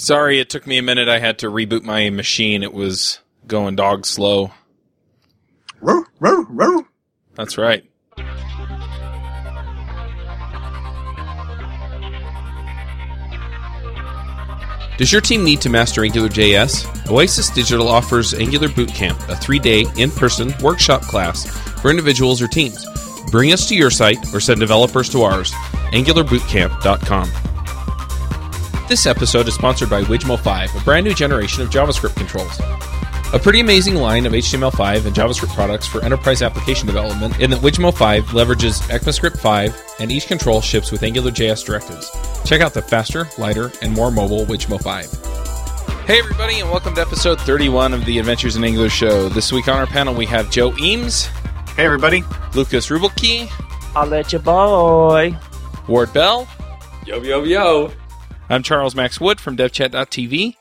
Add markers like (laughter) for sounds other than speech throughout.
Sorry, it took me a minute. I had to reboot my machine. It was going dog slow. Row, row, row. That's right. Does your team need to master AngularJS? Oasis Digital offers Angular Bootcamp, a three day in person workshop class for individuals or teams. Bring us to your site or send developers to ours. AngularBootcamp.com. This episode is sponsored by Wijmo 5, a brand new generation of JavaScript controls. A pretty amazing line of HTML5 and JavaScript products for enterprise application development in that Wijmo 5 leverages ECMAScript 5 and each control ships with AngularJS directives. Check out the faster, lighter, and more mobile Wijmo 5. Hey everybody and welcome to episode 31 of the Adventures in Angular show. This week on our panel we have Joe Eames, Hey, everybody. Lukas Reubbelke, I'll let you boy. Ward Bell, Yo, yo, yo. I'm Charles Max Wood from devchat.tv.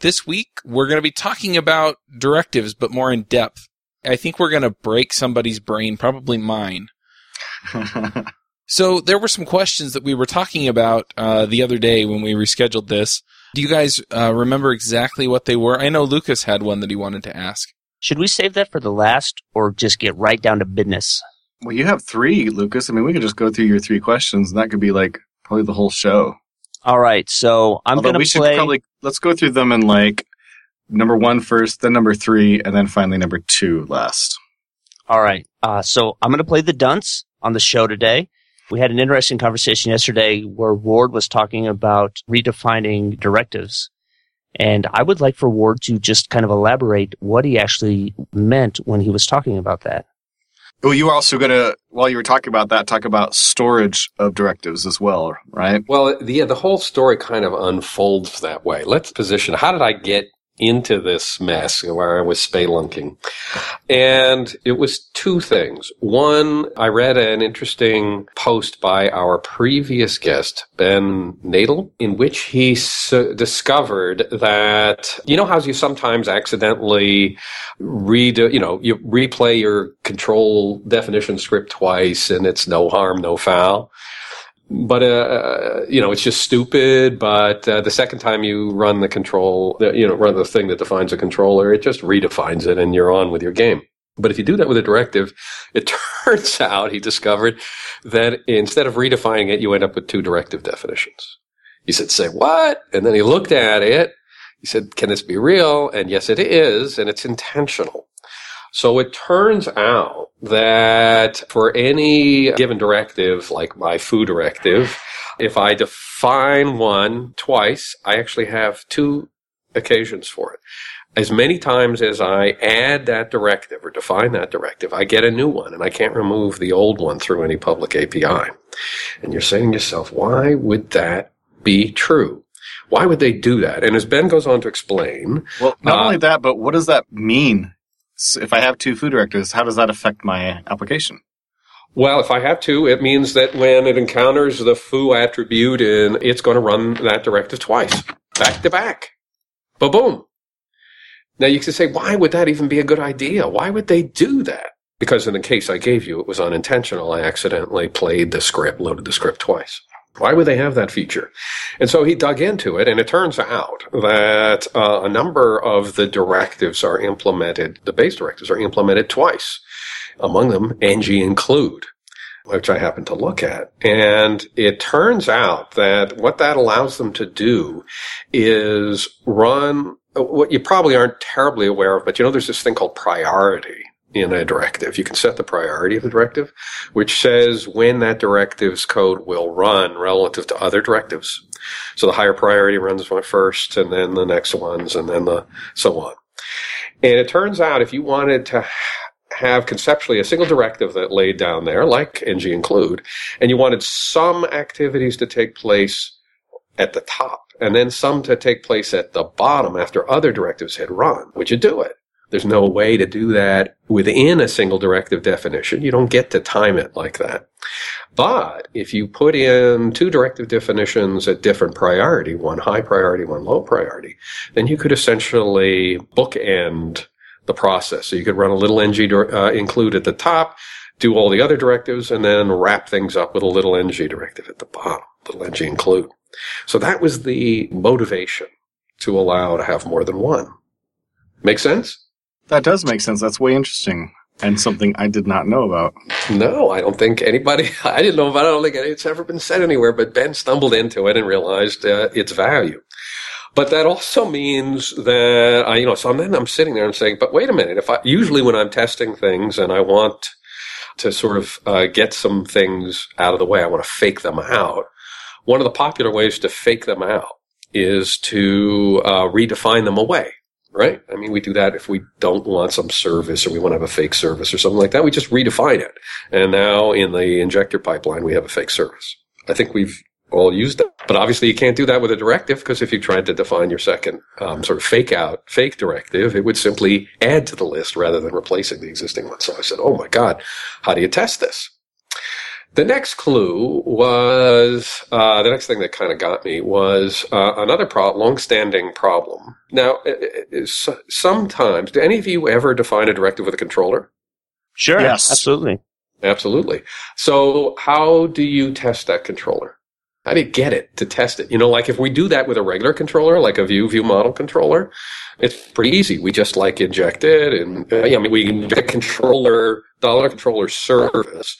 This week, we're going to be talking about directives, but more in depth. I think we're going to break somebody's brain, probably mine. (laughs) So there were some questions that we were talking about uh, the other day when we rescheduled this. Do you guys uh, remember exactly what they were? I know Lukas had one that he wanted to ask. Should we save that for the last or just get right down to business? well, you have three, Lukas. I mean, we could just go through your three questions, and that could be like probably the whole show. All right, so I'm going we to should play. probably let's go through them in like number one first, then number three, and then finally number two last. All right, uh, so I'm going to play the dunce on the show today. We had an interesting conversation yesterday where Ward was talking about redefining directives. And I would like for Ward to just kind of elaborate what he actually meant when he was talking about that. Well, you were also gonna while you were talking about that, talk about storage of directives as well, right? Well, the, yeah, the whole story kind of unfolds that way. Let's position. How did I get into this mess where I was spelunking? And it was two things. One, I read an interesting post by our previous guest, Ben Nadel, in which he discovered that, you know how you sometimes accidentally read, you know, you replay your control definition script twice and it's no harm, no foul but uh, you know it's just stupid. But uh, the second time you run the control, you know, run the thing that defines a controller, it just redefines it, and you're on with your game. But if you do that with a directive, it (laughs) turns out he discovered that instead of redefining it, you end up with two directive definitions. He said, "Say what?" And then he looked at it. He said, "Can this be real?" And yes, it is, and it's intentional. So it turns out that for any given directive, like my foo directive, if I define one twice, I actually have two occasions for it. As many times as I add that directive or define that directive, I get a new one and I can't remove the old one through any public API. And you're saying to yourself, why would that be true? Why would they do that? And as Ben goes on to explain, Well, not Uh, only that, but what does that mean? If I have two foo directives, how does that affect my application? Well, if I have to, it means that when it encounters the foo attribute, in, it's going to run that directive twice, back to back. Ba boom. Now you can say, why would that even be a good idea? Why would they do that? Because in the case I gave you, it was unintentional. I accidentally played the script, loaded the script twice. Why would they have that feature? And so he dug into it, and it turns out that uh, a number of the directives are implemented, the base directives are implemented twice. Among them, ng include, which I happen to look at. And it turns out that what that allows them to do is run what you probably aren't terribly aware of, but you know, there's this thing called priority in a directive. You can set the priority of the directive, which says when that directive's code will run relative to other directives. So the higher priority runs first and then the next ones and then the so on. And it turns out if you wanted to have conceptually a single directive that laid down there, like ng include, and you wanted some activities to take place at the top and then some to take place at the bottom after other directives had run, would you do it? There's no way to do that within a single directive definition. You don't get to time it like that. But if you put in two directive definitions at different priority, one high priority, one low priority, then you could essentially bookend the process. So you could run a little ng uh, include at the top, do all the other directives, and then wrap things up with a little ng directive at the bottom, little ng include. So that was the motivation to allow to have more than one. Make sense? That does make sense. That's way interesting and something I did not know about. No, I don't think anybody, (laughs) I didn't know about it. I don't think it's ever been said anywhere, but Ben stumbled into it and realized uh, its value. But that also means that I, you know, so then I'm sitting there and saying, but wait a minute. If I, usually when I'm testing things and I want to sort of uh, get some things out of the way, I want to fake them out. One of the popular ways to fake them out is to uh, redefine them away right? I mean, we do that if we don't want some service or we want to have a fake service or something like that. We just redefine it. And now in the injector pipeline, we have a fake service. I think we've all used it. But obviously you can't do that with a directive because if you tried to define your second um, sort of fake out, fake directive, it would simply add to the list rather than replacing the existing one. So I said, oh my God, how do you test this? The next clue was uh, the next thing that kind of got me was uh, another pro- long-standing problem. Now, sometimes, do any of you ever define a directive with a controller? Sure. Yes. Absolutely. Absolutely. So, how do you test that controller? How do you get it to test it? You know, like if we do that with a regular controller, like a view view model controller, it's pretty easy. We just like inject it and, uh, I mean, we inject controller, dollar controller service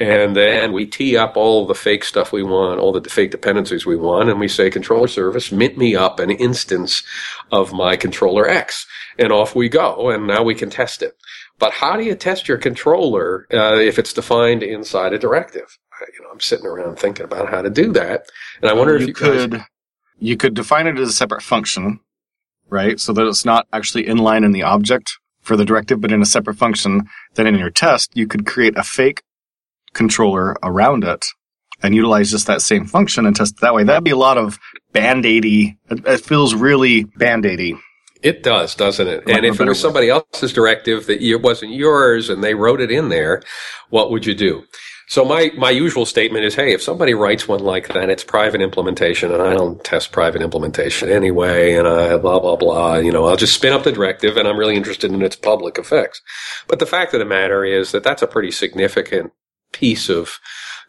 and then we tee up all the fake stuff we want, all the fake dependencies we want, and we say controller service, mint me up an instance of my controller X. And off we go, and now we can test it. But how do you test your controller uh, if it's defined inside a directive? You know, I'm sitting around thinking about how to do that, and I wonder if you could guys... you could define it as a separate function, right? So that it's not actually inline in the object for the directive, but in a separate function. Then in your test, you could create a fake controller around it and utilize just that same function and test it that way. That'd be a lot of band-aidy. It, it feels really band-aidy. It does, doesn't it? Like and if it was somebody else's directive that it wasn't yours and they wrote it in there, what would you do? So my, my usual statement is, hey, if somebody writes one like that, it's private implementation and I don't test private implementation anyway and I blah, blah, blah. You know, I'll just spin up the directive and I'm really interested in its public effects. But the fact of the matter is that that's a pretty significant piece of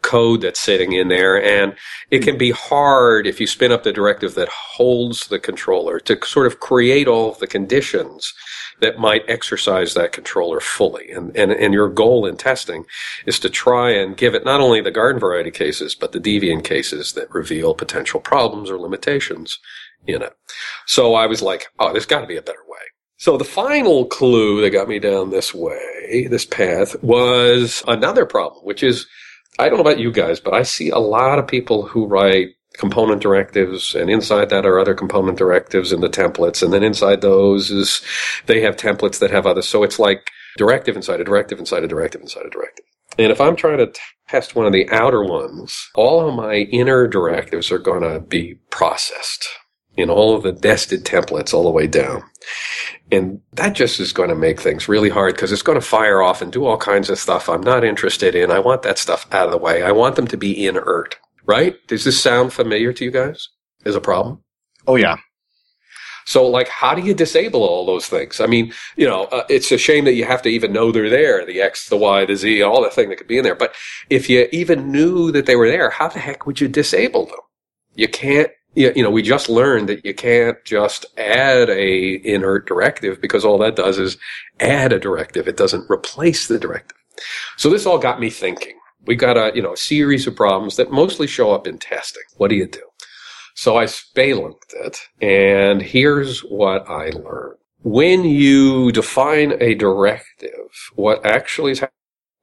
code that's sitting in there. And it can be hard if you spin up the directive that holds the controller to sort of create all of the conditions that might exercise that controller fully. And, and, and your goal in testing is to try and give it not only the garden variety cases, but the deviant cases that reveal potential problems or limitations in it. So I was like, oh, there's got to be a better way. So the final clue that got me down this way, this path, was another problem, which is I don't know about you guys, but I see a lot of people who write component directives and inside that are other component directives in the templates and then inside those is they have templates that have others. So it's like directive inside a directive inside a directive inside a directive. And if i'm trying to test one of the outer ones all of my inner directives are going to be processed in all of the nested templates all the way down. And that just is going to make things really hard because it's going to fire off and do all kinds of stuff I'm not interested in. I want that stuff out of the way. I want them to be inert, right? Does this sound familiar to you guys as a problem? Oh, yeah. So, like, how do you disable all those things? I mean, you know, uh, it's a shame that you have to even know they're there the X, the Y, the Z, all the thing that could be in there. But if you even knew that they were there, how the heck would you disable them? You can't you know, we just learned that you can't just add a inert directive because all that does is add a directive. It doesn't replace the directive. So this all got me thinking. We got a, you know, a series of problems that mostly show up in testing. What do you do? So I spelunked it and here's what I learned. When you define a directive, what actually is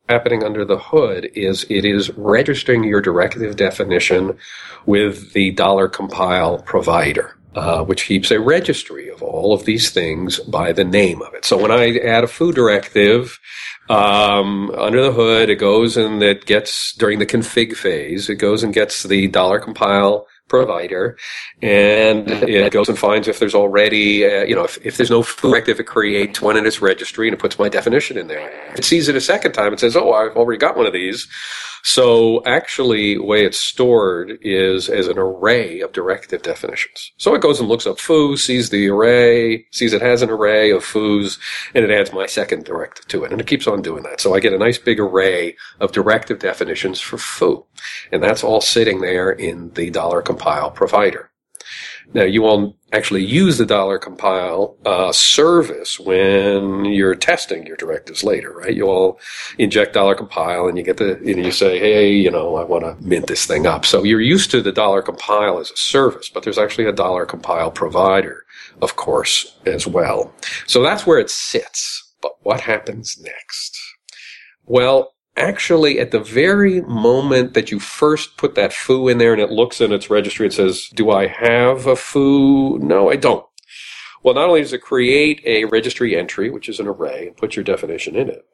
happening under the hood is it is registering your directive definition with the dollar compile provider. Uh, which keeps a registry of all of these things by the name of it. So when I add a foo directive, um, under the hood, it goes and it gets during the config phase, it goes and gets the dollar compile provider and it goes and finds if there's already, uh, you know, if, if there's no directive, it creates one in its registry and it puts my definition in there. It sees it a second time and says, oh, I've already got one of these. So actually, the way it's stored is as an array of directive definitions. So it goes and looks up foo, sees the array, sees it has an array of foos, and it adds my second directive to it. And it keeps on doing that. So I get a nice big array of directive definitions for foo. And that's all sitting there in the dollar compile provider. Now, you won't actually use the dollar compile uh, service when you're testing your directives later, right? You all inject dollar compile and you get the, you, know, you say, hey, you know, I want to mint this thing up. So you're used to the dollar compile as a service, but there's actually a dollar compile provider, of course, as well. So that's where it sits. But what happens next? Well, actually at the very moment that you first put that foo in there and it looks in its registry and says, do I have a foo? No, I don't. Well, not only does it create a registry entry, which is an array, and put your definition in it,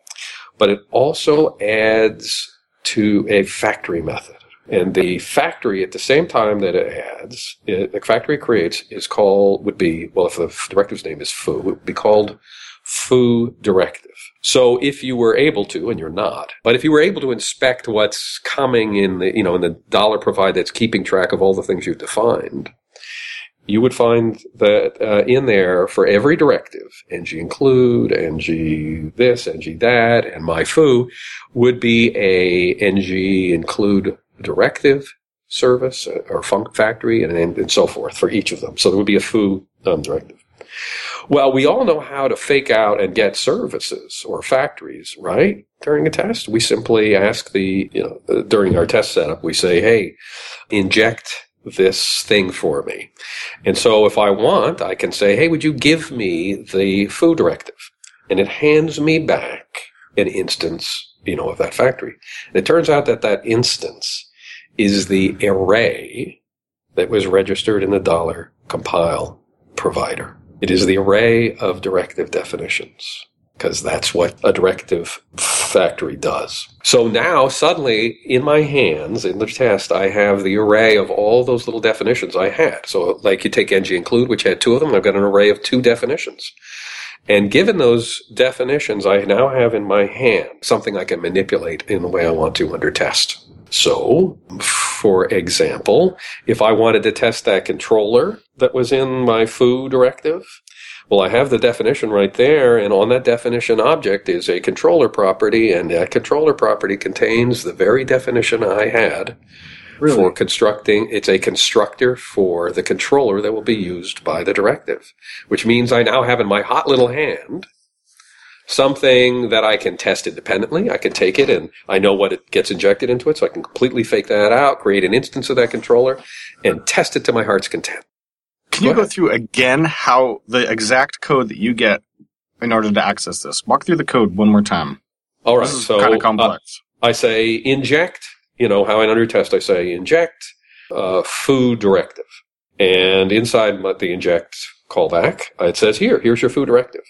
but it also adds to a factory method. And the factory at the same time that it adds, it, the factory creates is called, would be, well, if the directive's name is foo, it would be called foo directive. So if you were able to, and you're not, but if you were able to inspect what's coming in the, you know, in the dollar provide that's keeping track of all the things you've defined, you would find that uh, in there for every directive, ng include, ng this, ng that, and my foo would be a ng include directive service uh, or func factory and, and so forth for each of them. So there would be a foo um, directive. Well, we all know how to fake out and get services or factories, right? During a test, we simply ask the, you know, uh, during our test setup, we say, hey, inject this thing for me. And so if I want, I can say, hey, would you give me the foo directive? And it hands me back an instance, you know, of that factory. And it turns out that that instance is the array that was registered in the dollar compile provider. It is the array of directive definitions because that's what a directive factory does. So now suddenly in my hands in the test, I have the array of all those little definitions I had. So like you take ng include, which had two of them, I've got an array of two definitions. And given those definitions, I now have in my hand something I can manipulate in the way I want to under test. So, for example, if I wanted to test that controller that was in my foo directive, well, I have the definition right there, and on that definition object is a controller property, and that controller property contains the very definition I had really? for constructing. It's a constructor for the controller that will be used by the directive, which means I now have in my hot little hand something that I can test independently. I can take it and I know what it gets injected into it, so I can completely fake that out, create an instance of that controller, and test it to my heart's content. Can go you go through again how the exact code that you get in order to access this? Walk through the code one more time. All right, so kind of complex. Uh, I say inject. You know how I under test I say inject uh, foo directive, and inside the inject callback it says here here's your foo directive.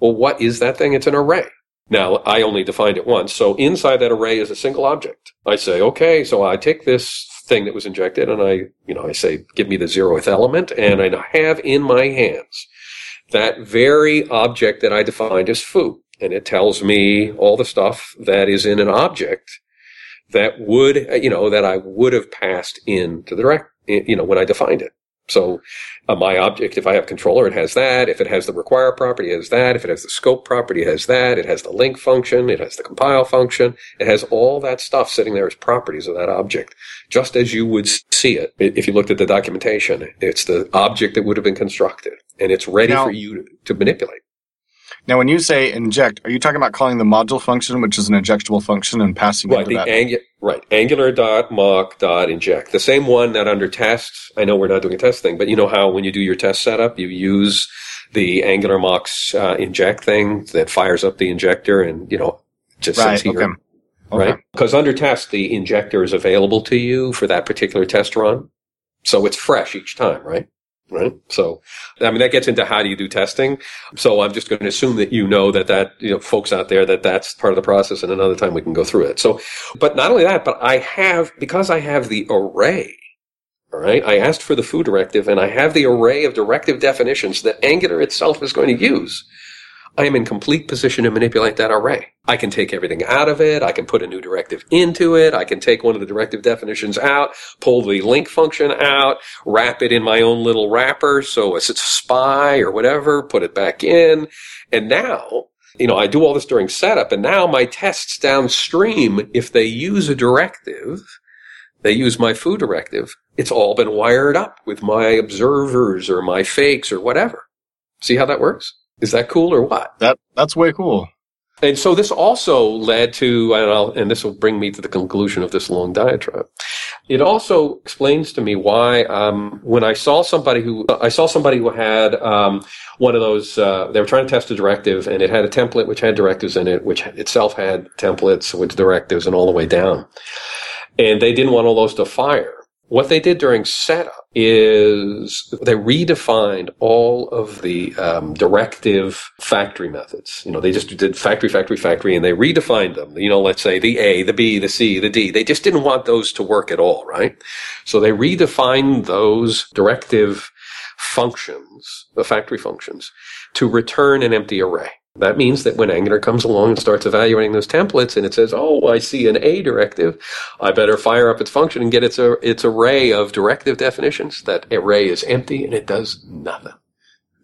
Well, what is that thing? It's an array. Now, I only defined it once. So inside that array is a single object. I say, okay, so I take this thing that was injected and I, you know, I say, give me the zeroth element and I have in my hands that very object that I defined as foo. And it tells me all the stuff that is in an object that would, you know, that I would have passed into the you know, when I defined it. So uh, my object, if I have controller, it has that. If it has the require property, it has that. If it has the scope property, it has that. It has the link function. It has the compile function. It has all that stuff sitting there as properties of that object, just as you would see it if you looked at the documentation. It's the object that would have been constructed, and it's ready now, for you to, to manipulate. Now, when you say inject, are you talking about calling the module function, which is an injectable function, and passing right, the? Angu- right, angular dot mock dot inject. The same one that under tests. I know we're not doing a test thing, but you know how when you do your test setup, you use the angular mocks uh, inject thing that fires up the injector, and you know just right, here. Okay. Okay. Right, because under test, the injector is available to you for that particular test run, so it's fresh each time, right? Right? So, I mean, that gets into how do you do testing. So I'm just going to assume that you know that that, you know, folks out there, that that's part of the process and another time we can go through it. So, but not only that, but I have, because I have the array, all right, I asked for the foo directive and I have the array of directive definitions that Angular itself is going to use. I am in complete position to manipulate that array. I can take everything out of it. I can put a new directive into it. I can take one of the directive definitions out, pull the link function out, wrap it in my own little wrapper. So it's a spy or whatever, put it back in. And now, you know, I do all this during setup and now my tests downstream, if they use a directive, they use my foo directive, it's all been wired up with my observers or my fakes or whatever. See how that works? Is that cool or what? That that's way cool. And so this also led to, and, I'll, and this will bring me to the conclusion of this long diatribe. It also explains to me why, um, when I saw somebody who, I saw somebody who had, um, one of those, uh, they were trying to test a directive and it had a template which had directives in it, which itself had templates with directives and all the way down. And they didn't want all those to fire. What they did during setup is they redefined all of the um, directive factory methods. You know, they just did factory, factory, factory, and they redefined them. You know, let's say the A, the B, the C, the D. They just didn't want those to work at all, right? So they redefined those directive functions, the factory functions, to return an empty array. That means that when Angular comes along and starts evaluating those templates and it says, oh, I see an A directive, I better fire up its function and get its, uh, its array of directive definitions. That array is empty and it does nothing.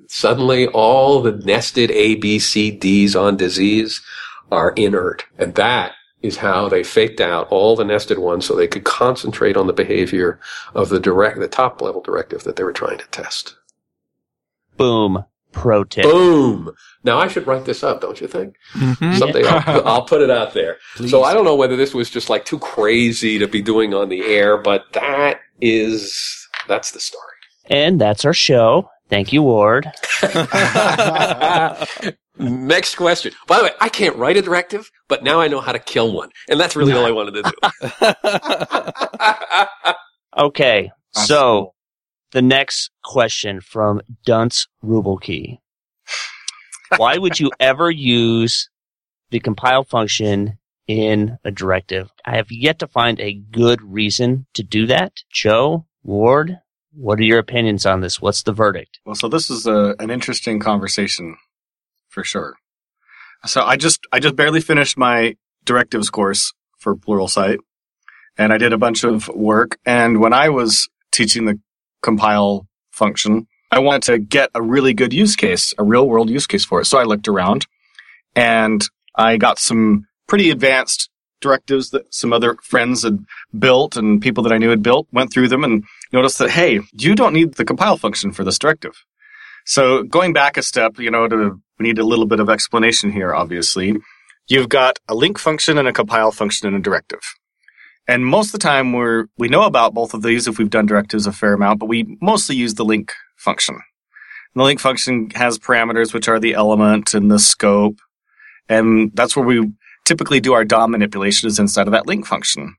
Suddenly all the nested A, B, C, Ds on disease are inert. And that is how they faked out all the nested ones so they could concentrate on the behavior of the direct, the top level directive that they were trying to test. Boom. Pro tip. Boom. Now I should write this up, don't you think? Mm-hmm. Someday I'll, I'll put it out there. So I don't know whether this was just like too crazy to be doing on the air, but that is, that's the story. And that's our show. Thank you, Ward. (laughs) Next question. By the way, I can't write a directive, but now I know how to kill one. And that's really all I wanted to do. (laughs) Okay. So the next question from Dunce Reubbelke. Why would you (laughs) ever use the compile function in a directive? I have yet to find a good reason to do that. Joe, Ward, what are your opinions on this? What's the verdict? Well, so this is a, an interesting conversation for sure. So I just I just barely finished my directives course for Pluralsight, and I did a bunch of work. And when I was teaching the compile function, I wanted to get a really good use case, a real world use case for it. So I looked around, and I got some pretty advanced directives that some other friends had built and people that I knew had built. Went through them and noticed that hey, you don't need the compile function for this directive. So going back a step, you know, to, we need a little bit of explanation here, obviously. You've got a link function and a compile function in a directive. And most of the time we're, we know about both of these if we've done directives a fair amount, but we mostly use the link function. And the link function has parameters, which are the element and the scope. And that's where we typically do our DOM manipulation is inside of that link function.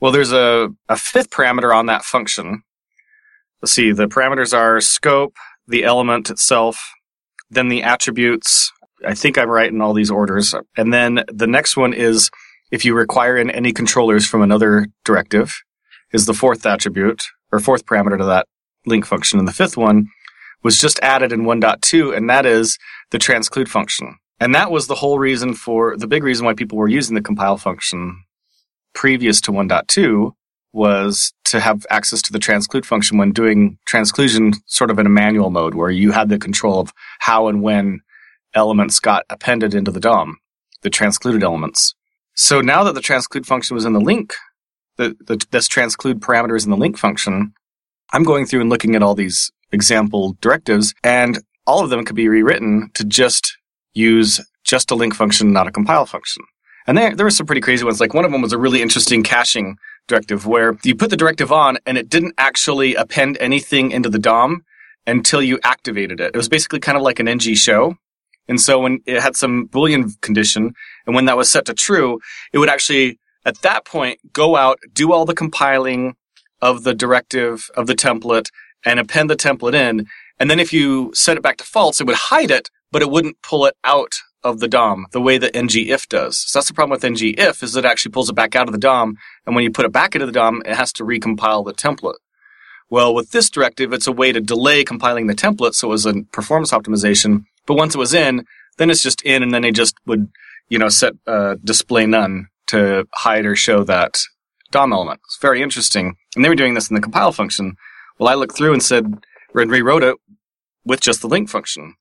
Well, there's a, a fifth parameter on that function. Let's see, the parameters are scope, the element itself, then the attributes. I think I'm right in all these orders. And then the next one is if you require in any controllers from another directive is the fourth attribute or fourth parameter to that link function. And the fifth one was just added in 1.2 and that is the transclude function. And that was the whole reason for the big reason why people were using the compile function previous to 1.2 was to have access to the transclude function when doing transclusion sort of in a manual mode where you had the control of how and when elements got appended into the DOM, the transcluded elements. So now that the transclude function was in the link, the, the, this transclude parameter is in the link function, I'm going through and looking at all these example directives and all of them could be rewritten to just use just a link function, not a compile function. And there, there were some pretty crazy ones. Like one of them was a really interesting caching directive where you put the directive on and it didn't actually append anything into the DOM until you activated it. It was basically kind of like an ng show. And so when it had some Boolean condition and when that was set to true, it would actually at that point go out, do all the compiling of the directive of the template and append the template in. And then if you set it back to false, it would hide it, but it wouldn't pull it out of the DOM the way that ngIf does. So that's the problem with ngIf is it actually pulls it back out of the DOM. And when you put it back into the DOM, it has to recompile the template. Well, with this directive, it's a way to delay compiling the template. So it was a performance optimization. But once it was in, then it's just in and then they just would, you know, set uh, display none to hide or show that DOM element. It's very interesting. And they were doing this in the compile function. Well, I looked through and said, and rewrote it with just the link function.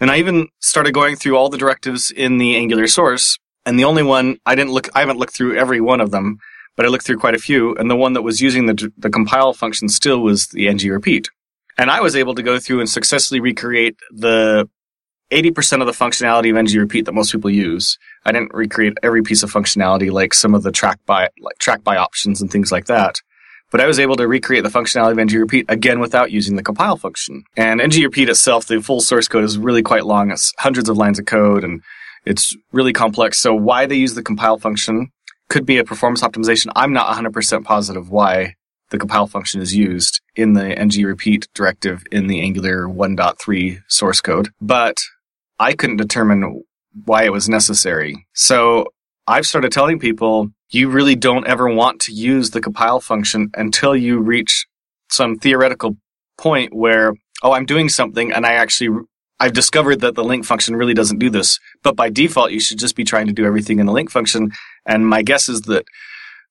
And I even started going through all the directives in the Angular source. And the only one I didn't look, I haven't looked through every one of them, but I looked through quite a few, and the one that was using the, the compile function still was the ng repeat. And I was able to go through and successfully recreate the 80% of the functionality of ng repeat that most people use. I didn't recreate every piece of functionality like some of the track by like track by options and things like that. But I was able to recreate the functionality of ng repeat again without using the compile function. And ng repeat itself, the full source code is really quite long. It's hundreds of lines of code and it's really complex. So why they use the compile function could be a performance optimization. I'm not 100% positive why the compile function is used in the ng repeat directive in the Angular 1.3 source code, but I couldn't determine why it was necessary. So I've started telling people you really don't ever want to use the compile function until you reach some theoretical point where, oh, I'm doing something and I actually, I've discovered that the link function really doesn't do this. But by default, you should just be trying to do everything in the link function. And my guess is that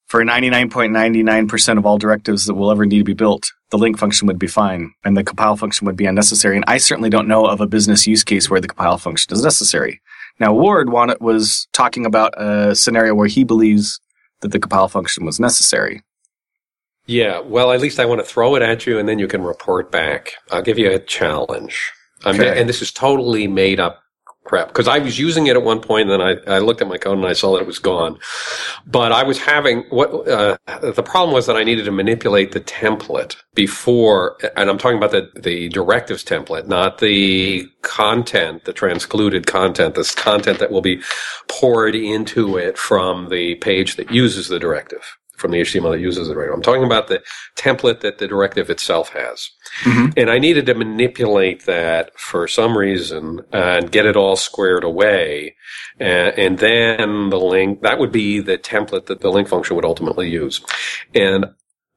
for 99.99% of all directives that will ever need to be built, the link function would be fine and the compile function would be unnecessary. And I certainly don't know of a business use case where the compile function is necessary. Now, Ward wanted, was talking about a scenario where he believes that the compile function was necessary. Yeah, well, at least I want to throw it at you and then you can report back. I'll give you a challenge. Okay. and this is totally made up crap because I was using it at one point and then I, I looked at my code and I saw that it was gone. But I was having what uh, the problem was that I needed to manipulate the template before, and I'm talking about the, the directives template, not the content, the transcluded content, this content that will be poured into it from the page that uses the directive from the HTML that uses the directive. I'm talking about the template that the directive itself has. Mm-hmm. And I needed to manipulate that for some reason and get it all squared away. And, and then the link, that would be the template that the link function would ultimately use. And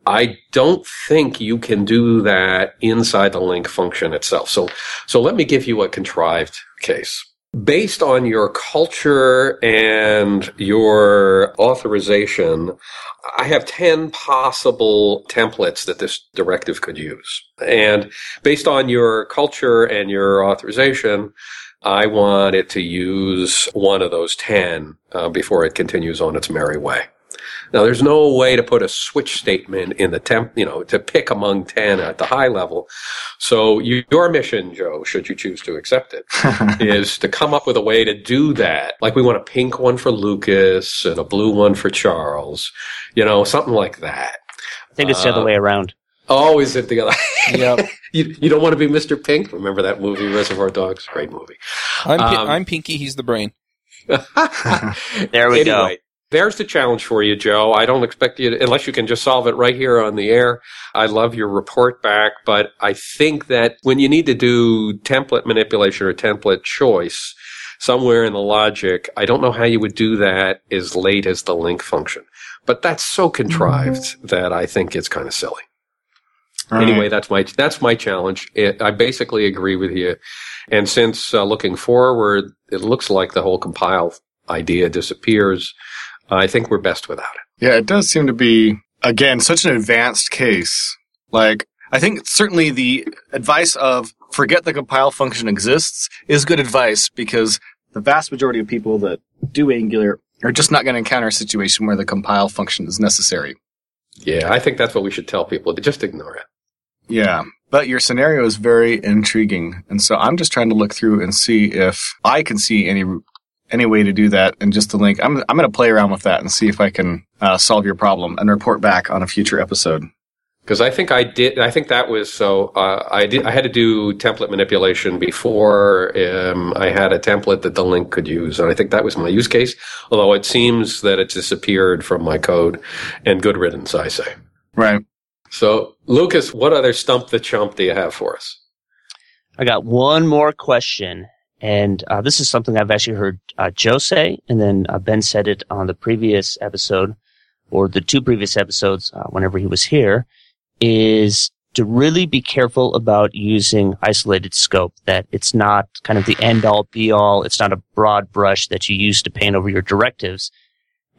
I don't think you can do that inside the link function itself. So, so let me give you a contrived case based on your culture and your authorization, I have 10 possible templates that this directive could use. And based on your culture and your authorization, I want it to use one of those 10 uh, before it continues on its merry way. Now, there's no way to put a switch statement in the temp, you know, to pick among 10 at the high level. So you, your mission, Joe, should you choose to accept it, (laughs) is to come up with a way to do that. Like we want a pink one for Lukas and a blue one for Charles, you know, something like that. I think it's uh, the other uh, way around. Oh, is it the other? (laughs) Yeah. you, you don't want to be Mr. Pink? Remember that movie, Reservoir Dogs? Great movie. I'm, um, I'm Pinky. He's the brain. (laughs) there we anyway, go. There's the challenge for you, Joe. I don't expect you to, unless you can just solve it right here on the air. I love your report back, but I think that when you need to do template manipulation or template choice, somewhere in the logic, I don't know how you would do that as late as the link function. But that's so contrived mm-hmm. that I think it's kind of silly. All anyway, right. that's my that's my challenge. It, I basically agree with you. And since uh, looking forward, it looks like the whole compile idea disappears. I think we're best without it. Yeah, it does seem to be, again, such an advanced case. Like, I think certainly the advice of forget the compile function exists is good advice because the vast majority of people that do Angular are just not going to encounter a situation where the compile function is necessary. Yeah, I think that's what we should tell people. To just ignore it. Yeah. But your scenario is very intriguing. And so I'm just trying to look through and see if I can see any any way to do that and just the link. I'm, I'm going to play around with that and see if I can uh, solve your problem and report back on a future episode. Because I think I did. I think that was so. Uh, I did. I had to do template manipulation before um, I had a template that the link could use, and I think that was my use case. Although it seems that it disappeared from my code, and good riddance, I say. Right. So, Lukas, what other stump the chump do you have for us? I got one more question, and uh, this is something I've actually heard uh, Joe say, and then uh, Ben said it on the previous episode, or the two previous episodes, uh, whenever he was here, is to really be careful about using isolated scope, that it's not kind of the end all be all. It's not a broad brush that you use to paint over your directives.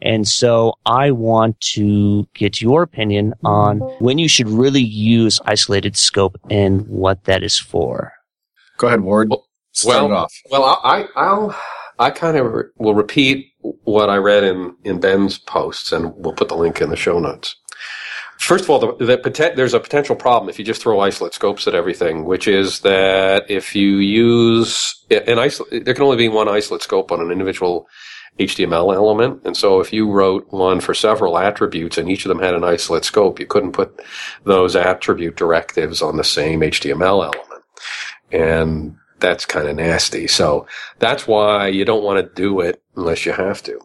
And so I want to get your opinion on when you should really use isolated scope and what that is for. Go ahead, Ward. Well, well, well, I, I'll, I kind of will repeat what I read in, in Ben's posts, and we'll put the link in the show notes. First of all, the, the poten- there's a potential problem if you just throw isolate scopes at everything, which is that if you use an isolate, there can only be one isolate scope on an individual HTML element. And so if you wrote one for several attributes and each of them had an isolate scope, you couldn't put those attribute directives on the same HTML element. And that's kind of nasty. So that's why you don't want to do it unless you have to.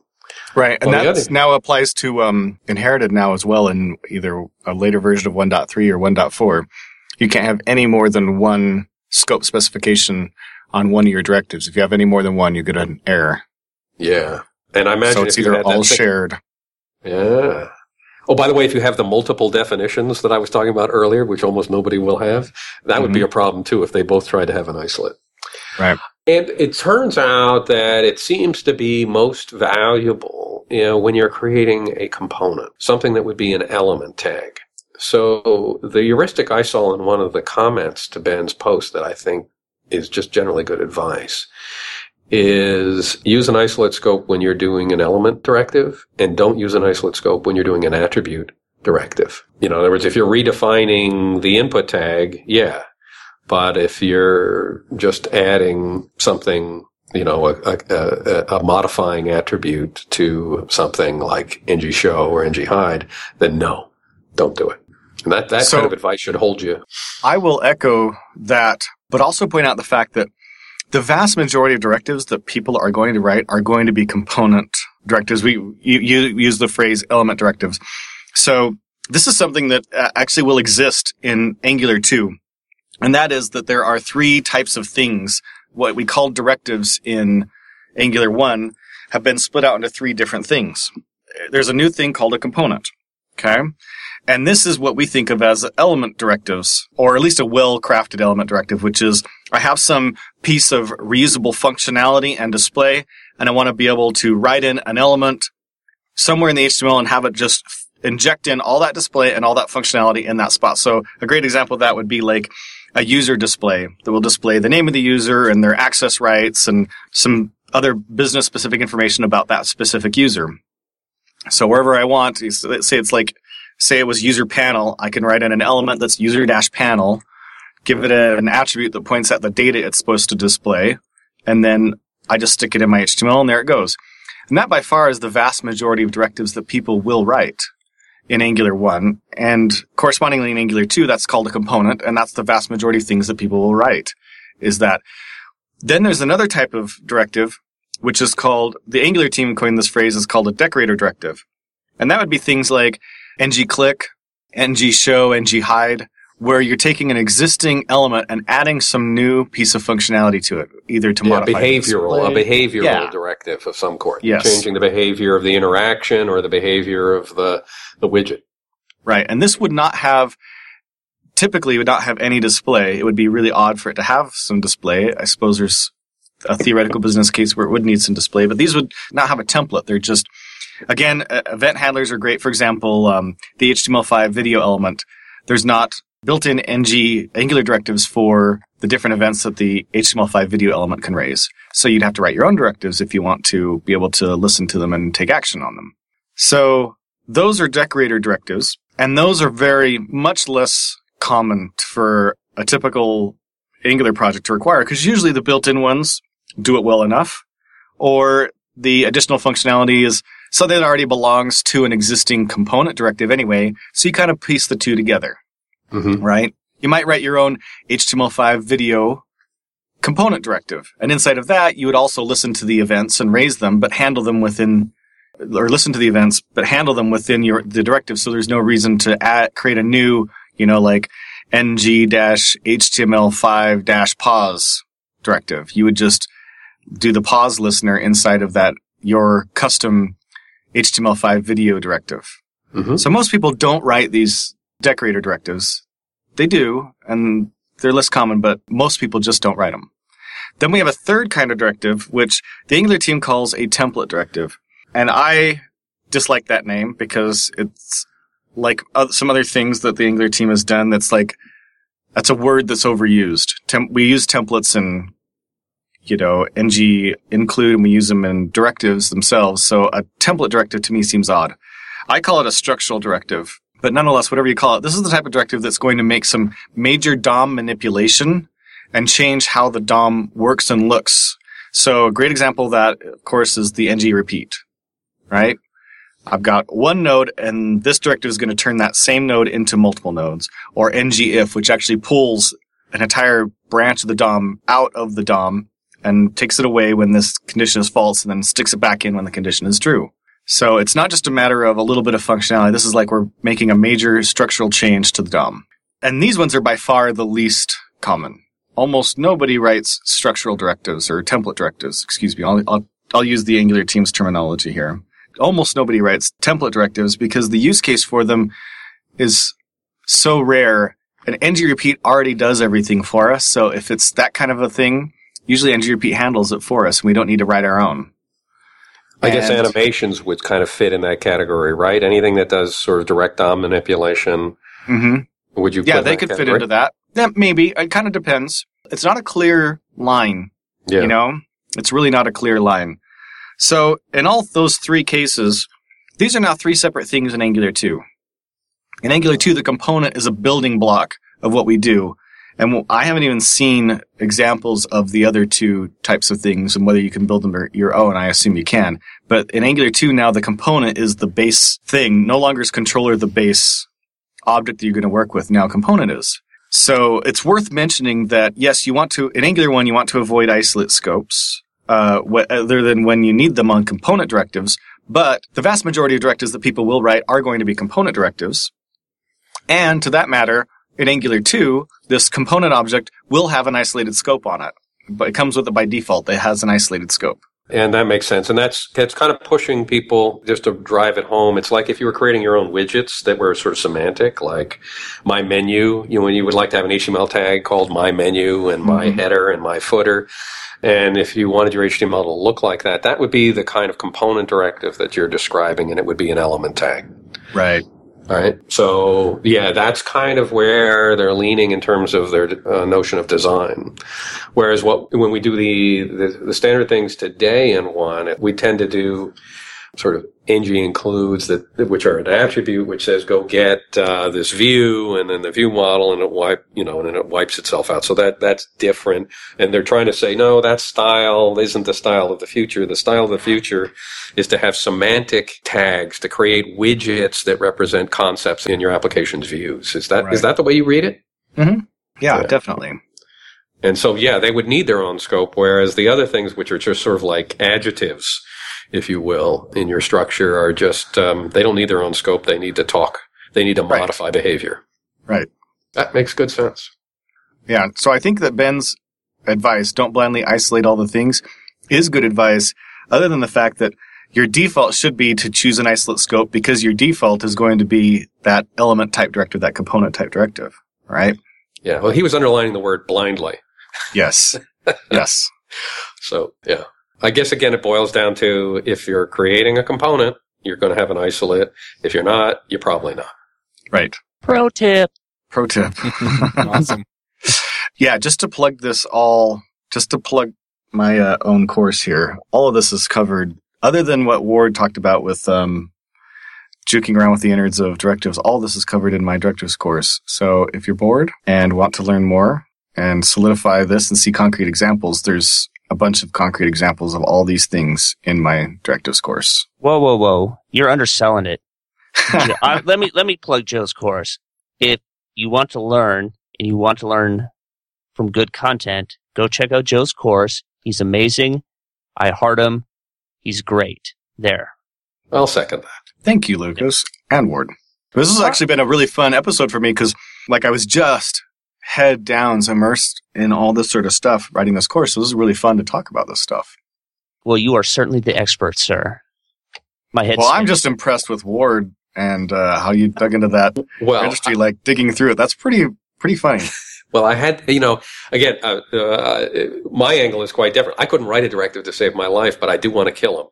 Right, and Well, that now applies to um, inherited now as well in either a later version of 1.3 or 1.4. You can't have any more than one scope specification on one of your directives. If you have any more than one, you get an error. Yeah. And I imagine so it's either all shared. Yeah. Oh, by the way, if you have the multiple definitions that I was talking about earlier, which almost nobody will have, that would be a problem too if they both tried to have an isolate. Right. And it turns out that it seems to be most valuable, you know, when you're creating a component, something that would be an element tag. So the heuristic I saw in one of the comments to Ben's post that I think is just generally good advice is use an isolate scope when you're doing an element directive and don't use an isolate scope when you're doing an attribute directive. You know, in other words, if you're redefining the input tag, yeah. But if you're just adding something, you know, a, a, a, a modifying attribute to something like ng show or ng hide, then no, don't do it. And that, that So- kind of advice should hold you. I will echo that, but also point out the fact that the vast majority of directives that people are going to write are going to be component directives. We you, you use the phrase element directives. So this is something that uh, actually will exist in Angular 2. And that is that there are three types of things. What we call directives in Angular 1 have been split out into three different things. There's a new thing called a component. Okay. And this is what we think of as element directives, or at least a well-crafted element directive, which is I have some piece of reusable functionality and display, and I want to be able to write in an element somewhere in the HTML and have it just inject in all that display and all that functionality in that spot. So a great example of that would be like a user display that will display the name of the user and their access rights and some other business specific information about that specific user. So wherever I want, say it's like say it was user panel, I can write in an element that's user dash panel, give it a, an attribute that points at the data it's supposed to display, and then I just stick it in my HTML and there it goes. And that by far is the vast majority of directives that people will write in Angular 1. And correspondingly in Angular 2, that's called a component, and that's the vast majority of things that people will write, is that. Then there's another type of directive, which is called, the Angular team coined this phrase, is called a decorator directive. And that would be things like ng click, ng show, ng hide, where you're taking an existing element and adding some new piece of functionality to it, either to Yeah, modify the behavioral, a behavioral Yeah. directive of some sort. Yes. Changing the behavior of the interaction or the behavior of the, the widget. Right. And this would not have, typically would not have any display. It would be really odd for it to have some display. I suppose there's a theoretical business case where it would need some display, but these would not have a template. They're just, again, uh, event handlers are great. For example, um, the HTML5 video element. There's not built-in ng Angular directives for the different events that the HTML5 video element can raise. So you'd have to write your own directives if you want to be able to listen to them and take action on them. So those are decorator directives, and those are very much less common for a typical Angular project to require because usually the built-in ones do it well enough, or the additional functionality is something that already belongs to an existing component directive anyway. So you kind of piece the two together, Mm-hmm. right? You might write your own HTML5 video component directive. And inside of that, you would also listen to the events and raise them, but handle them within, or listen to the events, but handle them within your, the directive. So there's no reason to add, create a new, you know, like ng-html5 pause directive. You would just do the pause listener inside of that, your custom HTML5 video directive. Mm-hmm. So most people don't write these decorator directives. They do, and they're less common, but most people just don't write them. Then we have a third kind of directive, which the Angular team calls a template directive. And I dislike that name because it's like some other things that the Angular team has done that's like, that's a word that's overused. Tem- we use templates in you know, ng include and we use them in directives themselves. So a template directive to me seems odd. I call it a structural directive, but nonetheless, whatever you call it, this is the type of directive that's going to make some major DOM manipulation and change how the DOM works and looks. So a great example of that, of course, is the ng repeat, right? I've got one node and this directive is going to turn that same node into multiple nodes or ng if, which actually pulls an entire branch of the DOM out of the DOM and takes it away when this condition is false and then sticks it back in when the condition is true. So it's not just a matter of a little bit of functionality. This is like we're making a major structural change to the DOM. And these ones are by far the least common. Almost nobody writes structural directives or template directives. Excuse me. I'll, I'll, I'll use the Angular team's terminology here. Almost nobody writes template directives because the use case for them is so rare. And ng repeat already does everything for us. So if it's that kind of a thing, usually ng repeat handles it for us and we don't need to write our own. I guess And- animations would kind of fit in that category, right? Anything that does sort of direct DOM manipulation, hmm would you? Yeah, they that could fit category? into that. Yeah, maybe. It kind of depends. It's not a clear line, Yeah. you know? It's really not a clear line. So, in all those three cases, these are now three separate things in Angular 2. In Angular 2, the component is a building block of what we do. And I haven't even seen examples of the other two types of things and whether you can build them your own. I assume you can. But in Angular 2 now, the component is the base thing. No longer is controller the base object that you're going to work with. Now component is. So it's worth mentioning that yes, you want to, in Angular 1, you want to avoid isolate scopes, uh, other than when you need them on component directives. But the vast majority of directives that people will write are going to be component directives. And to that matter, in Angular 2, this component object will have an isolated scope on it. But it comes with it by default. It has an isolated scope. And that makes sense. And that's that's kind of pushing people just to drive it home. It's like if you were creating your own widgets that were sort of semantic, like my menu, you know, when you would like to have an HTML tag called my menu and my Mhm. header and my footer. And if you wanted your HTML to look like that, that would be the kind of component directive that you're describing, and it would be an element tag. Right. Right. So yeah, that's kind of where they're leaning in terms of their uh, notion of design. Whereas what when we do the, the the standard things today in one, we tend to do sort of ng includes that which are an attribute which says go get uh, this view and then the view model and it wipe you know and then it wipes itself out. So that that's different. And they're trying to say no, that style isn't the style of the future. The style of the future is to have semantic tags to create widgets that represent concepts in your application's views. Is that is Right. that the way you read it? Yeah, Yeah. definitely. And so, yeah, they would need their own scope, whereas the other things, which are just sort of like adjectives, if you will, in your structure, are just um, they don't need their own scope. They need to talk. They need to Right. modify behavior. Right. That makes good sense. Yeah. So I think that Ben's advice, don't blindly isolate all the things, is good advice, other than the fact that your default should be to choose an isolate scope because your default is going to be that element type directive, that component type directive. Right? Yeah. Well, he was underlining the word blindly. Yes. (laughs) yes. So, yeah. I guess again, it boils down to if you're creating a component, you're going to have an isolate. If you're not, you're probably not. Right. Pro tip. Pro tip. (laughs) awesome. yeah, just to plug this all, just to plug my uh, own course here, all of this is covered, other than what Ward talked about with um, juking around with the innards of directives. All this is covered in my directives course. So if you're bored and want to learn more and solidify this and see concrete examples, there's a bunch of concrete examples of all these things in my directives course. Whoa, whoa, whoa! You're underselling it. (laughs) Yeah, I, let me let me plug Joe's course. If you want to learn and you want to learn from good content, go check out Joe's course. He's amazing. I heart him. He's great. There. I'll second that. Thank you, Lukas and Ward. This has actually been a really fun episode for me because, like, I was just head down immersed in all this sort of stuff writing this course. So this is really fun to talk about this stuff. Well, you are certainly the expert, sir. My head. Well, I'm just impressed with Ward and uh, how you dug into that Well, registry, like digging through it. That's pretty pretty funny. (laughs) Well, I had, you know, again, uh, uh, my angle is quite different. I couldn't write a directive to save my life, but I do want to kill him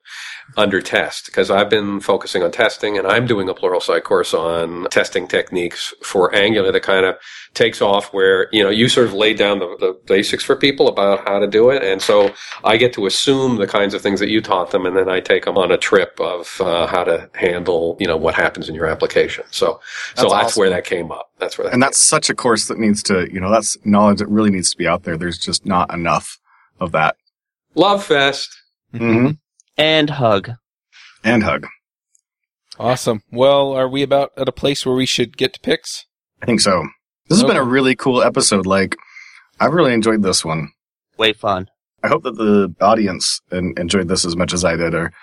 under test because I've been focusing on testing and I'm doing a plural Pluralsight course on testing techniques for Angular that kind of takes off where, you know, you sort of lay down the, the basics for people about how to do it. And so I get to assume the kinds of things that you taught them and then I take them on a trip of uh, how to handle, you know, what happens in your application. So, so That's that's awesome. where that came up. That's where that And that's such a course that needs to, you know, that's knowledge that really needs to be out there. There's just not enough of that. Love Fest. Mm-hmm. And hug. And hug. Awesome. Well, are we about at a place where we should get to picks? I think so. This has been a really cool episode. Like, I've really enjoyed this one. Way fun. I hope that the audience enjoyed this as much as I did, or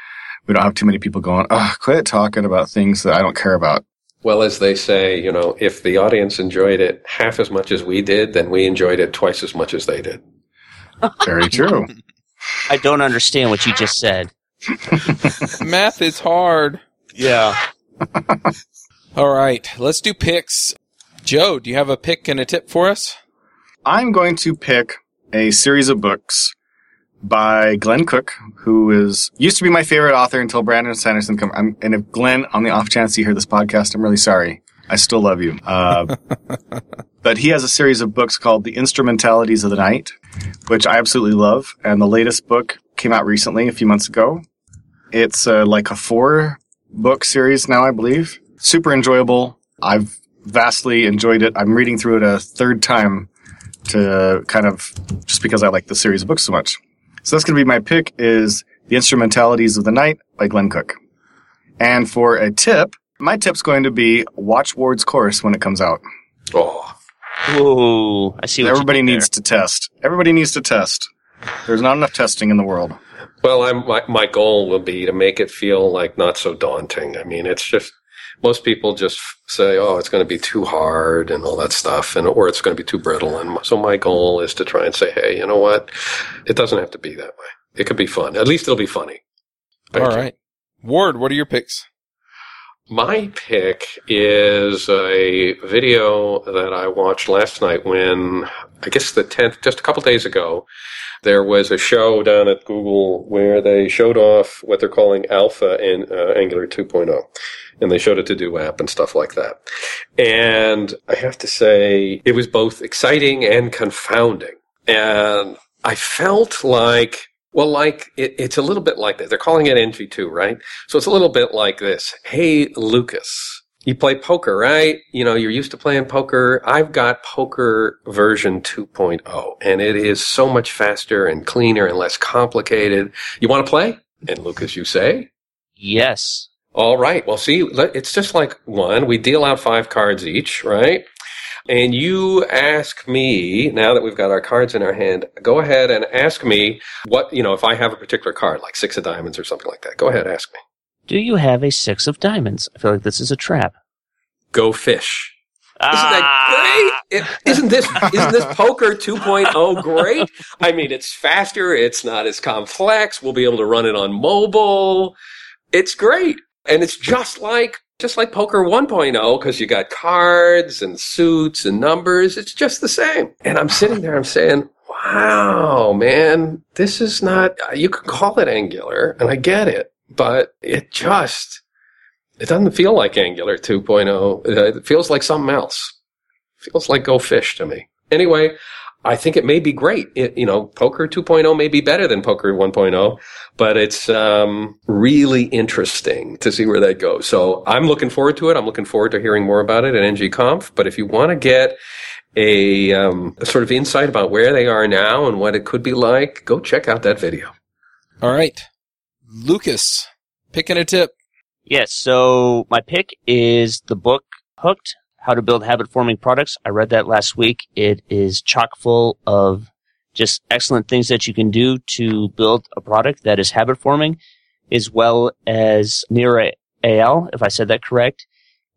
we don't have too many people going, oh, quit talking about things that I don't care about. Well, as they say, you know, if the audience enjoyed it half as much as we did, then we enjoyed it twice as much as they did. Very true. (laughs) I don't understand what you just said. (laughs) Math is hard. Yeah. (laughs) All right, let's do picks. Joe, do you have a pick and a tip for us? I'm going to pick a series of books by Glen Cook, who is used to be my favorite author until Brandon Sanderson come. I'm, and if Glenn, on the off chance you hear this podcast, I'm really sorry. I still love you. Uh, (laughs) but he has a series of books called The Instrumentalities of the Night, which I absolutely love. And the latest book came out recently, a few months ago. It's uh, like a four book series now, I believe. Super enjoyable. I've vastly enjoyed it. I'm reading through it a third time to kind of just because I like the series of books so much. So that's going to be my pick is The Instrumentalities of the Night by Glen Cook. And for a tip, my tip's going to be watch Ward's course when it comes out. Oh, Ooh, I see what Everybody you did needs to test. Everybody needs to test. There's not enough testing in the world. well, I'm, my, my goal will be to make it feel like not so daunting. I mean, it's just, most people just say, oh, it's going to be too hard and all that stuff, and or it's going to be too brittle. And so my goal is to try and say, hey, you know what? It doesn't have to be that way. It could be fun. At least it'll be funny. Thank All right. Ward, what are your picks? My pick is a video that I watched last night when, I guess the 10th, just a couple days ago, there was a show down at Google where they showed off what they're calling Alpha in uh, Angular 2.0. And they showed it to do app and stuff like that. And I have to say, it was both exciting and confounding. And I felt like, well, like, it, it's a little bit like that. They're calling it NG2, right? So it's a little bit like this. Hey, Lukas, you play poker, right? You know, you're used to playing poker. I've got poker version 2.0 and it is so much faster and cleaner and less complicated. You want to play? And Lukas, you say? Yes. All right. Well, see, it's just like one. We deal out five cards each, right? And you ask me, now that we've got our cards in our hand, go ahead and ask me what, you know, if I have a particular card, like six of diamonds or something like that. Go ahead, ask me. Do you have a six of diamonds? I feel like this is a trap. Go fish. Isn't Ah! that great? It, isn't this isn't this poker 2.0 (laughs) great? I mean, it's faster. It's not as complex. We'll be able to run it on mobile. It's great, and it's just like just like poker 1.0 because you got cards and suits and numbers. It's just the same. And I'm sitting there. I'm saying, "Wow, man, this is not. You could call it Angular, and I get it, but it just." It doesn't feel like Angular 2.0. Uh, It feels like something else. feels like Go Fish to me. Anyway, I think it may be great. It, you know, Poker 2.0 may be better than Poker 1.0, but it's um, really interesting to see where that goes. So I'm looking forward to it. I'm looking forward to hearing more about it at NGConf. But if you want to get a, um, a sort of insight about where they are now and what it could be like, go check out that video. All right. Lukas, picking a tip. Yes. So my pick is the book Hooked: How to Build Habit Forming Products. I read that last week. It is chock full of just excellent things that you can do to build a product that is habit forming, as well as Nir Eyal, if I said that correct,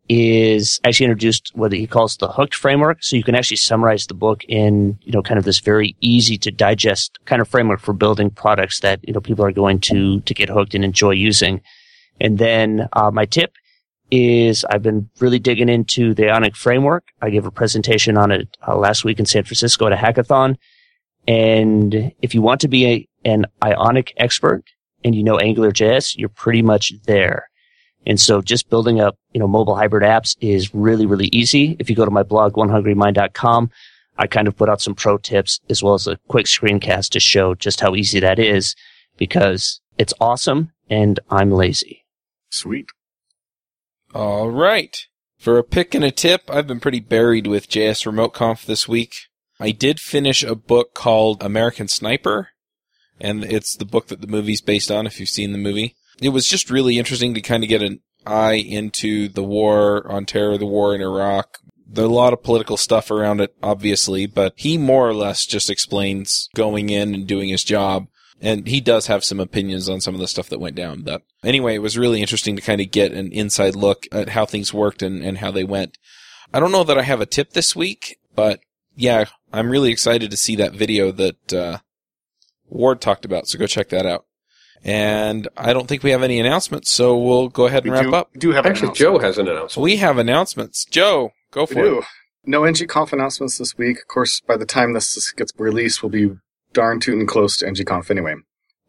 is actually introduced what he calls the hooked framework. So you can actually summarize the book in, you know, kind of this very easy to digest kind of framework for building products that, you know, people are going to, to get hooked and enjoy using. And then, uh, my tip is I've been really digging into the Ionic framework. I gave a presentation on it uh, last week in San Francisco at a hackathon. And if you want to be a, an Ionic expert and you know AngularJS, you're pretty much there. And so just building up, you know, mobile hybrid apps is really, really easy. If you go to my blog, onehungrymind.com, I kind of put out some pro tips as well as a quick screencast to show just how easy that is because it's awesome and I'm lazy. Sweet. All right. For a pick and a tip, I've been pretty buried with JS Remote Conf this week. I did finish a book called American Sniper, and it's the book that the movie's based on, if you've seen the movie. It was just really interesting to kind of get an eye into the war on terror, the war in Iraq. There's a lot of political stuff around it, obviously, but he more or less just explains going in and doing his job. And he does have some opinions on some of the stuff that went down. But anyway, it was really interesting to kind of get an inside look at how things worked and, and how they went. I don't know that I have a tip this week, but yeah, I'm really excited to see that video that uh, Ward talked about. So go check that out. And I don't think we have any announcements, so we'll go ahead and We wrap do, up. do have an Actually, announcement. Joe has an announcement. We have announcements. Joe, go We for do. it. No NGConf announcements this week. Of course, by the time this gets released, we'll be darn tootin' close to NGConf anyway.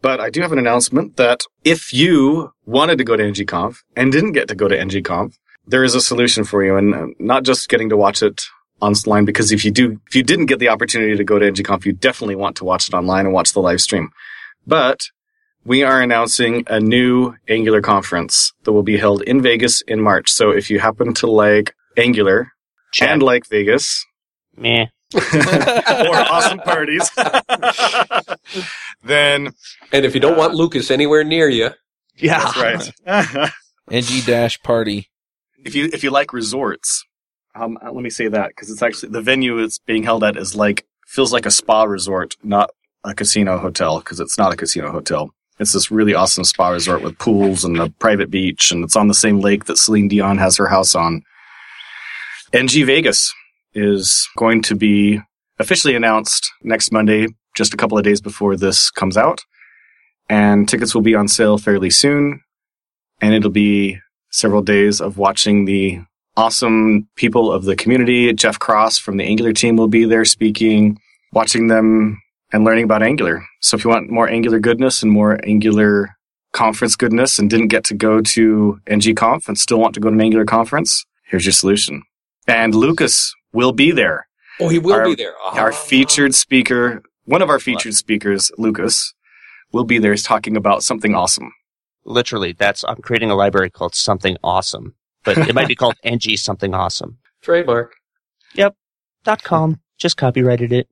But I do have an announcement that if you wanted to go to NGConf and didn't get to go to NGConf, there is a solution for you, and uh, not just getting to watch it online. Because if you do, if you didn't get the opportunity to go to NGConf, you definitely want to watch it online and watch the live stream. But we are announcing a new Angular conference that will be held in Vegas in March. So if you happen to like Angular Check. and like Vegas Meh. (laughs) or awesome parties, (laughs) then And if you don't want Lukas anywhere near you, Yeah. that's right. (laughs) NG dash party. if you if you like resorts, um, uh, let me say that because it's actually the venue it's being held at is like feels like a spa resort, not a casino hotel because it's not a casino hotel. It's this really awesome spa resort with pools and a private beach, and it's on the same lake that Celine Dion has her house on. NG Vegas is going to be officially announced next Monday, just a couple of days before this comes out. And tickets will be on sale fairly soon. And it'll be several days of watching the awesome people of the community. Jeff Cross from the Angular team will be there speaking, watching them and learning about Angular. So if you want more Angular goodness and more Angular conference goodness and didn't get to go to NGConf and still want to go to an Angular conference, here's your solution. And Lukas will be there. oh, he will Our- be there. Our Ah. featured speaker, one of our featured speakers, Lukas, will be there talking about something awesome. Literally, that's I'm creating a library called something awesome, but it might be called (laughs) ng something awesome. trademark. Yep. Dot com. Just copyrighted it.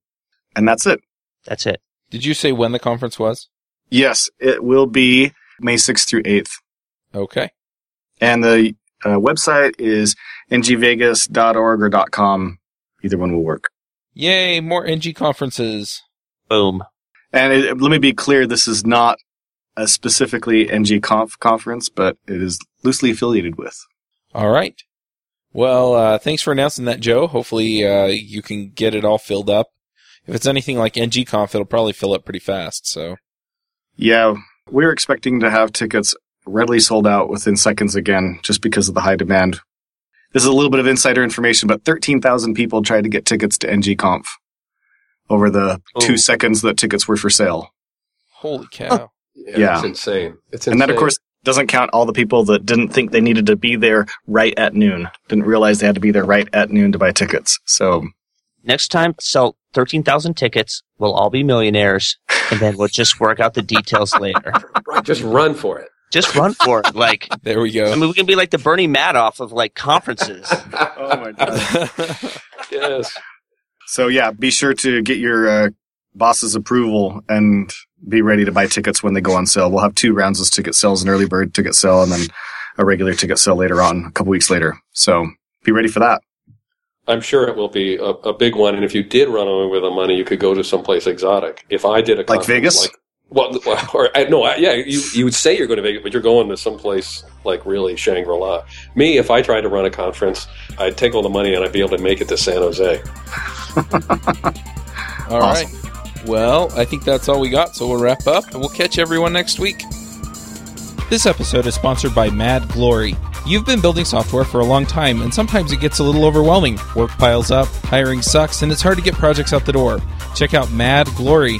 And that's it. That's it. Did you say when the conference was? Yes, it will be May 6th through 8th. Okay. And the uh, website is ngvegas.org or .com. Either one will work. Yay, more NG conferences. Boom. And it, let me be clear, this is not a specifically NG Conf conference, but it is loosely affiliated with. All right. Well, uh, thanks for announcing that, Joe. Hopefully, uh, you can get it all filled up. If it's anything like NGConf, it'll probably fill up pretty fast. So, Yeah, we're expecting to have tickets readily sold out within seconds again, just because of the high demand. This is a little bit of insider information, but 13,000 people tried to get tickets to NG Conf over the Ooh. two oh. seconds that tickets were for sale. holy cow. Yeah, Yeah. it's insane. It's insane. And that, of course, doesn't count all the people that didn't think they needed to be there right at noon, didn't realize they had to be there right at noon to buy tickets. So, Next time, sell 13,000 tickets. We'll all be millionaires. And then we'll just work out the details later. Right, (laughs) just run for it. Just run for it. Like, (laughs) There we go. I mean, we can be like the Bernie Madoff of like conferences. (laughs) oh my god. (laughs) yes. So yeah, be sure to get your uh, boss's approval and be ready to buy tickets when they go on sale. We'll have two rounds of ticket sales, an early bird ticket sale, and then a regular ticket sale later on, a couple weeks later. So be ready for that. I'm sure it will be a, a big one. And if you did run away with the money, you could go to someplace exotic. If I did a Like Vegas? like well, (laughs) well, or I, no, I, yeah, you you would say you're going to Vegas, but you're going to someplace like really Shangri La. Me, if I tried to run a conference, I'd take all the money and I'd be able to make it to San Jose. (laughs) All right. Well, I think that's all we got, so we'll wrap up and we'll catch everyone next week. This episode is sponsored by Mad Glory. You've been building software for a long time, and sometimes it gets a little overwhelming. Work piles up, hiring sucks, and it's hard to get projects out the door. Check out Mad Glory.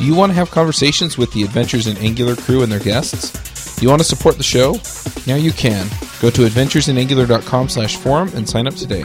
Do you want to have conversations with the Adventures in Angular crew and their guests? Do you want to support the show? Now you can. Go to adventuresinangular.com slash forum and sign up today.